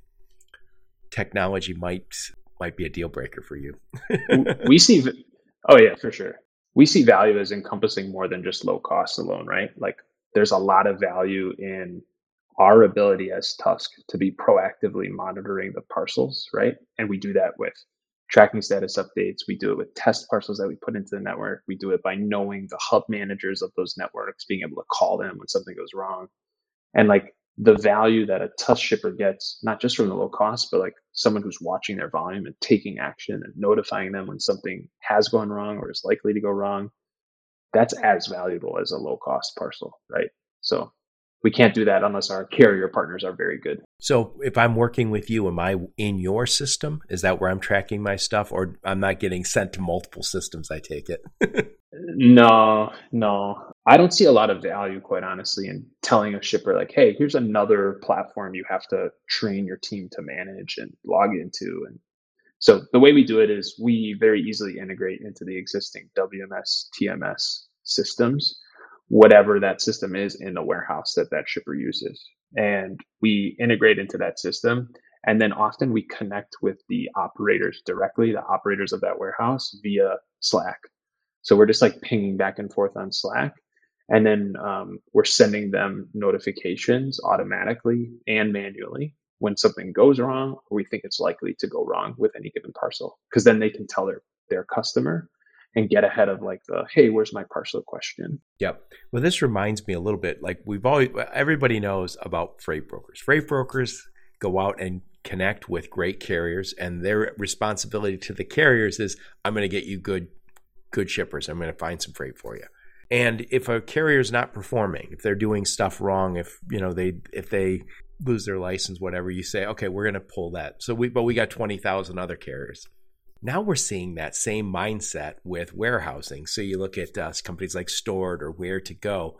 technology might might be a deal breaker for you. we see, oh yeah, for sure. We see value as encompassing more than just low cost alone, right? Like there's a lot of value in our ability as Tusk to be proactively monitoring the parcels, right? And we do that with tracking status updates. We do it with test parcels that we put into the network. We do it by knowing the hub managers of those networks, being able to call them when something goes wrong. And like the value that a Tusk shipper gets, not just from the low cost, but like someone who's watching their volume and taking action and notifying them when something has gone wrong or is likely to go wrong, that's as valuable as a low cost parcel, right? So we can't do that unless our carrier partners are very good. So if I'm working with you, am I in your system? Is that where I'm tracking my stuff or I'm not getting sent to multiple systems, I take it? no, no. I don't see a lot of value, quite honestly, in telling a shipper like, "Hey, here's another platform you have to train your team to manage and log into." And so the way we do it is we very easily integrate into the existing WMS TMS systems, whatever that system is in the warehouse that that shipper uses, and we integrate into that system. And then often we connect with the operators directly, the operators of that warehouse via Slack. So we're just like pinging back and forth on Slack and then um, we're sending them notifications automatically and manually. When something goes wrong or we think it's likely to go wrong with any given parcel because then they can tell their their customer and get ahead of like the hey where's my parcel? question. Yep. Well this reminds me a little bit like we've always everybody knows about freight brokers. Freight brokers go out and connect with great carriers and their responsibility to the carriers is i'm going to get you good good shippers. I'm going to find some freight for you and if a carrier is not performing, if they're doing stuff wrong, if you know they if they lose their license, whatever, you say, okay, we're going to pull that. So we but we got twenty thousand other carriers. Now we're seeing that same mindset with warehousing. So you look at uh, companies like Stord or Ware2Go.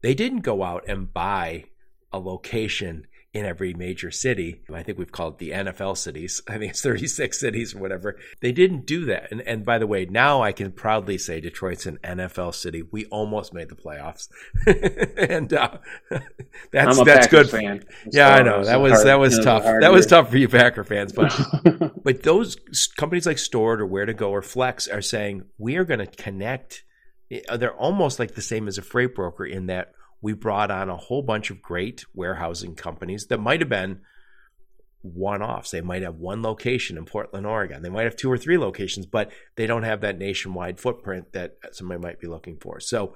They didn't go out and buy a location in every major city. I think we've called the NFL cities. I think it's 36 cities or whatever. They didn't do that. And, and by the way, now I can proudly say Detroit's an NFL city. We almost made the playoffs. and uh, that's that's good. Fan, yeah, I know. That was hard, that was tough. That was tough for you Packer fans, but but those companies like Stord or Ware2Go or Flex are saying we are going to connect they're almost like the same as a freight broker in that we brought on a whole bunch of great warehousing companies that might have been one offs. They might have one location in Portland, Oregon. They might have two or three locations, but they don't have that nationwide footprint that somebody might be looking for. So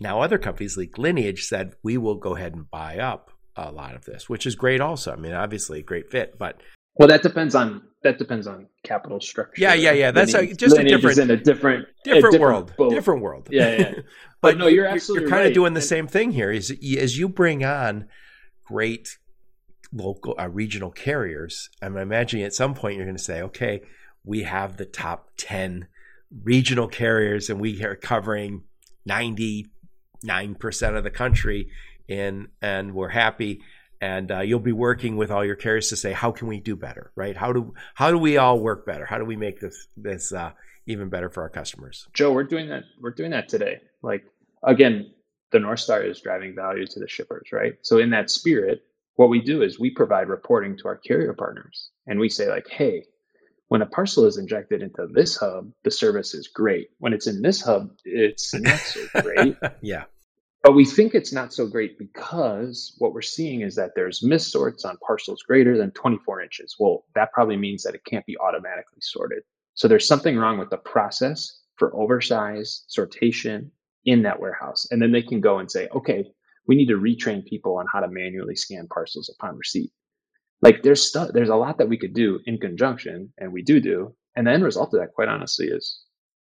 now other companies like Lineage said, we will go ahead and buy up a lot of this, which is great also. I mean, obviously a great fit, but well, that depends on that depends on capital structure. Yeah, yeah, yeah. That's a, just Lineage a different, in a different, different, a different world, boat. different world. Yeah, yeah. but no, you're absolutely. You're kind right. of doing the same thing here. Is as you bring on great local uh, regional carriers, I'm imagining at some point you're going to say, okay, we have the top ten regional carriers, and we are covering ninety nine percent of the country, and and we're happy and uh, you'll be working with all your carriers to say how can we do better? Right? How do how do we all work better? How do we make this this uh, even better for our customers? Joe we're doing that we're doing that today. Like again the north star is driving value to the shippers right? So in that spirit what we do is we provide reporting to our carrier partners and we say like hey when a parcel is injected into this hub the service is great. When it's in this hub it's not so great. Yeah but we think it's not so great because what we're seeing is that there's missorts on parcels greater than 24 inches. Well, that probably means that it can't be automatically sorted. So there's something wrong with the process for oversized sortation in that warehouse. And then they can go and say, okay, we need to retrain people on how to manually scan parcels upon receipt. Like there's there's a lot that we could do in conjunction, and we do do. And the end result of that, quite honestly, is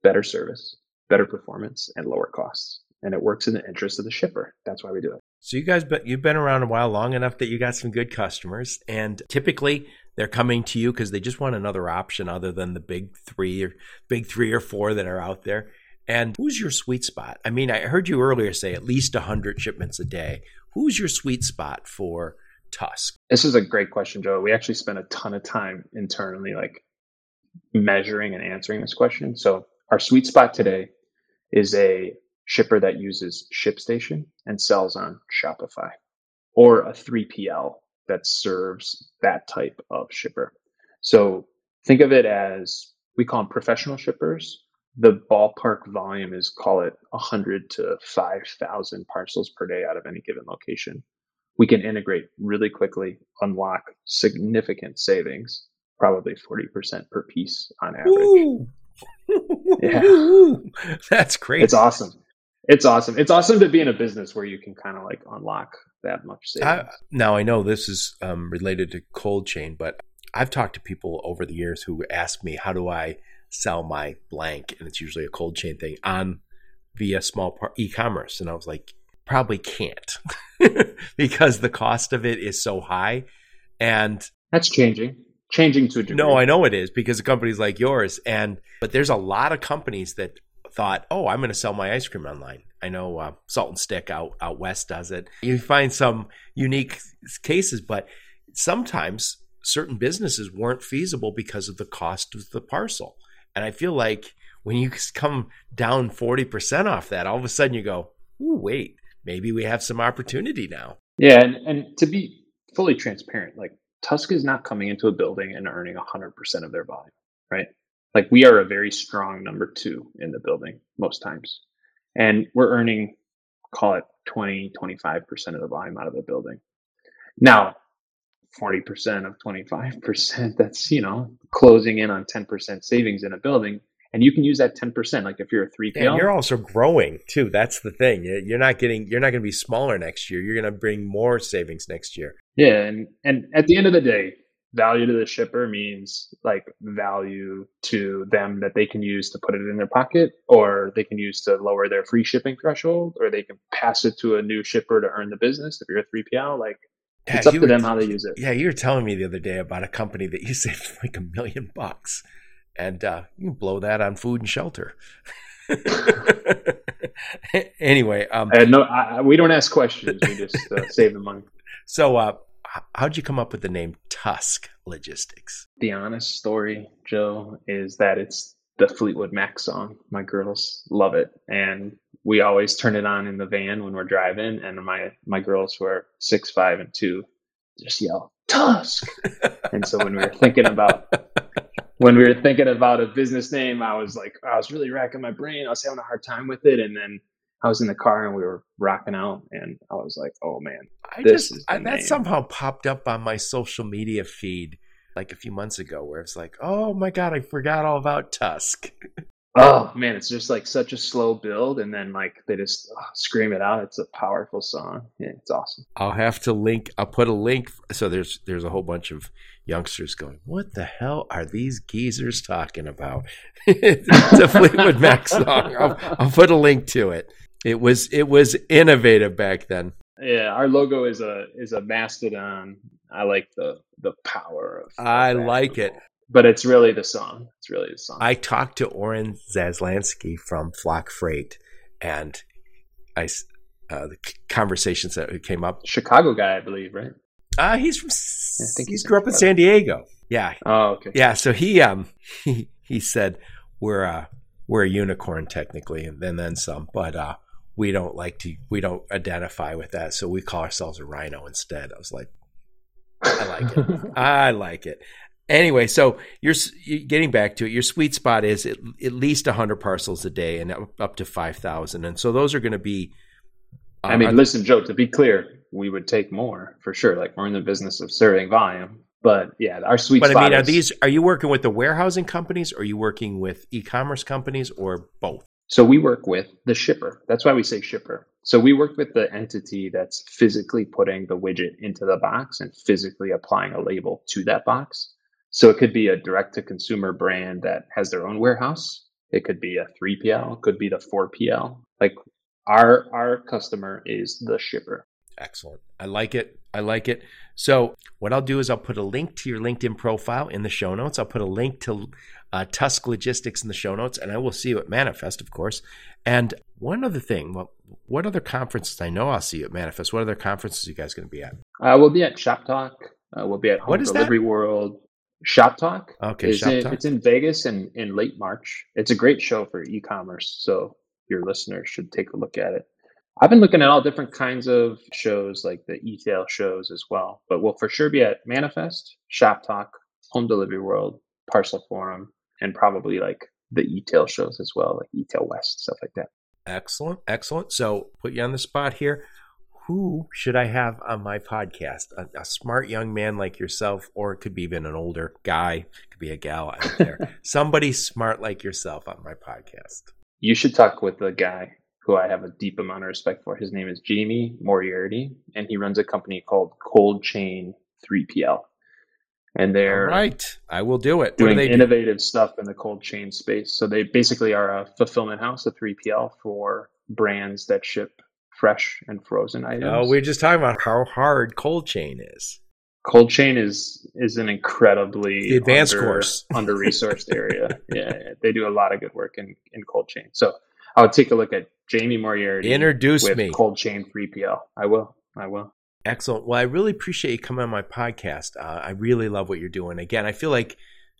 better service, better performance, and lower costs and it works in the interest of the shipper. That's why we do it. So you guys, but you've been around a while, long enough that you got some good customers, and typically they're coming to you because they just want another option other than the big three or big three or four that are out there. And who's your sweet spot? I mean, I heard you earlier say at least 100 shipments a day. Who's your sweet spot for Tusk? This is a great question, Joe. We actually spent a ton of time internally, like measuring and answering this question. So, our sweet spot today is a shipper that uses ShipStation and sells on Shopify, or a 3PL that serves that type of shipper. So think of it as we call them professional shippers. The ballpark volume is call it 100 to 5,000 parcels per day out of any given location. We can integrate really quickly, unlock significant savings, probably 40% per piece on average. yeah. That's great. It's awesome it's awesome. It's awesome to be in a business where you can kind of like unlock that much savings. I, now I know this is um, related to cold chain, but I've talked to people over the years who ask me, "How do I sell my blank?" And it's usually a cold chain thing on via small par- e-commerce, and I was like, probably can't because the cost of it is so high, and that's changing changing to a degree. No, I know it is because of companies like yours. And but there's a lot of companies that thought, oh, I'm going to sell my ice cream online. I know uh, Salt and Stick out out west does it. You find some unique cases, but sometimes certain businesses weren't feasible because of the cost of the parcel. And I feel like when you come down 40% off that, all of a sudden you go, Ooh, wait, maybe we have some opportunity now. Yeah. And, and to be fully transparent, like Tusk is not coming into a building and earning 100% of their volume, right? Like we are a very strong number two in the building most times. And we're earning call it 20 25% of the volume out of the building. Now 40% of 25% that's you know closing in on 10% savings in a building. And you can use that 10% like if you're a 3pl and you're also growing too. That's the thing. You're not getting you're not going to be smaller next year. You're going to bring more savings next year. Yeah and and at the end of the day value to the shipper means like value to them that they can use to put it in their pocket or they can use to lower their free shipping threshold or they can pass it to a new shipper to earn the business if you're a 3pl like yeah, it's up to were, them how they use it. Yeah you were telling me the other day about a company that you saved like a million bucks and uh, you can blow that on food and shelter. Anyway um, no I, we don't ask questions we just uh, save the money. So uh, how'd you come up with the name Tusk Logistics? The honest story, Joe, is that it's the Fleetwood Mac song. My girls love it, and we always turn it on in the van when we're driving. And my my girls who are six, five, and two just yell Tusk. and so when we were thinking about when we were thinking about a business name, I was like, I was really racking my brain. I was having a hard time with it, and then I was in the car and we were rocking out, and I was like, "Oh man, I just I, that somehow popped up on my social media feed like a few months ago, where it's like, "Oh my god, I forgot all about Tusk." Oh man, it's just like such a slow build, and then like they just oh, scream it out. It's a powerful song. Yeah, it's awesome. I'll have to link. I'll put a link. So there's there's a whole bunch of youngsters going, "What the hell are these geezers talking about?" it's a Fleetwood Mac song. I'll, I'll put a link to it. It was it was innovative back then. Yeah, our logo is a is a mastodon. I like the the power of. I like it but it's really the song. It's really the song. I talked to Oren Zaslansky from Flock Freight, and I uh, the conversations that came up. Chicago guy, I believe, right? Uh, he's from. I think he grew up in San Diego. Yeah. Oh, okay. Yeah. So he um he he said we're uh we're a unicorn technically, and then then some, but uh we don't like to we don't identify with that, so we call ourselves a rhino instead. I was like, I like it. I like it. Anyway, so you're, you're, getting back to it. Your sweet spot is at, at least 100 parcels a day and up to 5,000. And so those are going to be. Uh, I mean, listen, Joe, to be clear, we would take more for sure. Like we're in the business of serving volume. But yeah, our sweet but spot. I mean, are is, these are you working with the warehousing companies? Or are you working with e-commerce companies, or both? So we work with the shipper. That's why we say shipper. So we work with the entity that's physically putting the widget into the box and physically applying a label to that box. So it could be a direct to consumer brand that has their own warehouse. It could be a 3PL, could be the 4PL. Like our our customer is the shipper. Excellent. I like it. I like it. So what I'll do is I'll put a link to your LinkedIn profile in the show notes. I'll put a link to uh, Tusk Logistics in the show notes, and I will see you at Manifest, of course. And one other thing, well, what other conferences? I know I'll see you at Manifest. What other conferences are you guys going to be at? Uh, we'll be at Shop Talk. Uh, we'll be at Home what is Delivery that? World. Shop Talk. Okay, Shop in, Talk. It's in Vegas in, in late March. It's a great show for e-commerce, so your listeners should take a look at it. I've been looking at all different kinds of shows, like the e-tail shows as well. But we'll for sure be at Manifest, Shop Talk, Home Delivery World, Parcel Forum, and probably like the e-tail shows as well, like e-tail West, stuff like that. Excellent, excellent. So put you on the spot here who should I have on my podcast? A, a, smart young man like yourself, or it could be even an older guy, it could be a gal. out don't. Somebody smart like yourself on my podcast. You should talk with the guy who I have a deep amount of respect for. His name is Jamie Moriarty, and he runs a company called Cold Chain 3PL. And they're All right. I will do it. Doing do innovative do? stuff in the cold chain space. So they basically are a fulfillment house, a 3PL for brands that ship fresh and frozen items. Oh, we are just talking about how hard cold chain is. Cold chain is is an incredibly the advanced under, course under resourced area. yeah, they do a lot of good work in in cold chain. So I would take a look at Jamie Moriarty. Introduce me. Cold chain 3PL. I will. I will. Excellent. Well, I really appreciate you coming on my podcast. Uh, I really love what you're doing. Again, I feel like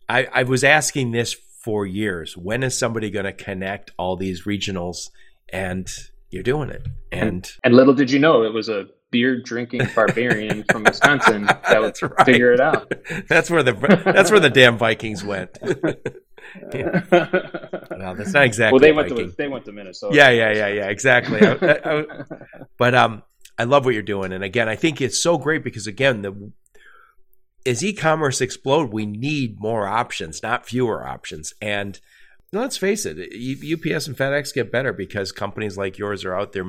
I, I was asking this for years. When is somebody going to connect all these regionals? And you're doing it. And and little did you know it was a beer drinking barbarian from Wisconsin that would right. figure it out. That's where the that's where the damn Vikings went. yeah. No, that's not exactly. Well, they went Viking. to they went to Minnesota. Yeah, yeah, yeah, yeah. Exactly. I, I, I, but um, I love what you're doing, and again, I think it's so great because again, the as e-commerce explode, we need more options, not fewer options, and let's face it, UPS and FedEx get better because companies like yours are out there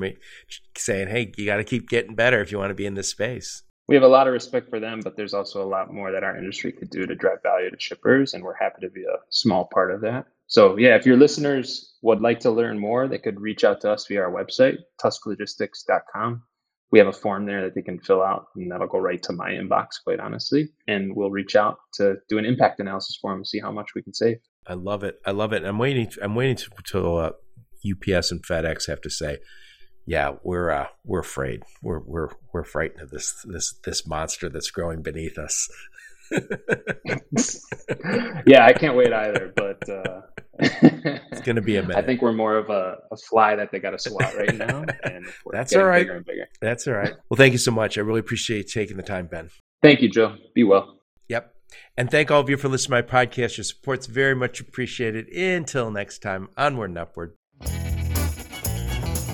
saying, hey, you got to keep getting better if you want to be in this space. We have a lot of respect for them, but there's also a lot more that our industry could do to drive value to shippers, and we're happy to be a small part of that. So, yeah, if your listeners would like to learn more, they could reach out to us via our website, tusklogistics.com. We have a form there that they can fill out, and that'll go right to my inbox, quite honestly. And we'll reach out to do an impact analysis for them and see how much we can save. I love it. I love it. I'm waiting. I'm waiting to, to uh, UPS and FedEx have to say yeah, we're uh, we're afraid. We're we're we're frightened of this this this monster that's growing beneath us. yeah, I can't wait either. But uh, it's going to be a minute. I think we're more of a, a fly that they got to swat right now. And That's all right. Bigger bigger. That's all right. Well, thank you so much. I really appreciate you taking the time, Ben. Thank you, Joe. Be well. Yep. And thank all of you for listening to my podcast. Your support's very much appreciated. Until next time, onward and upward.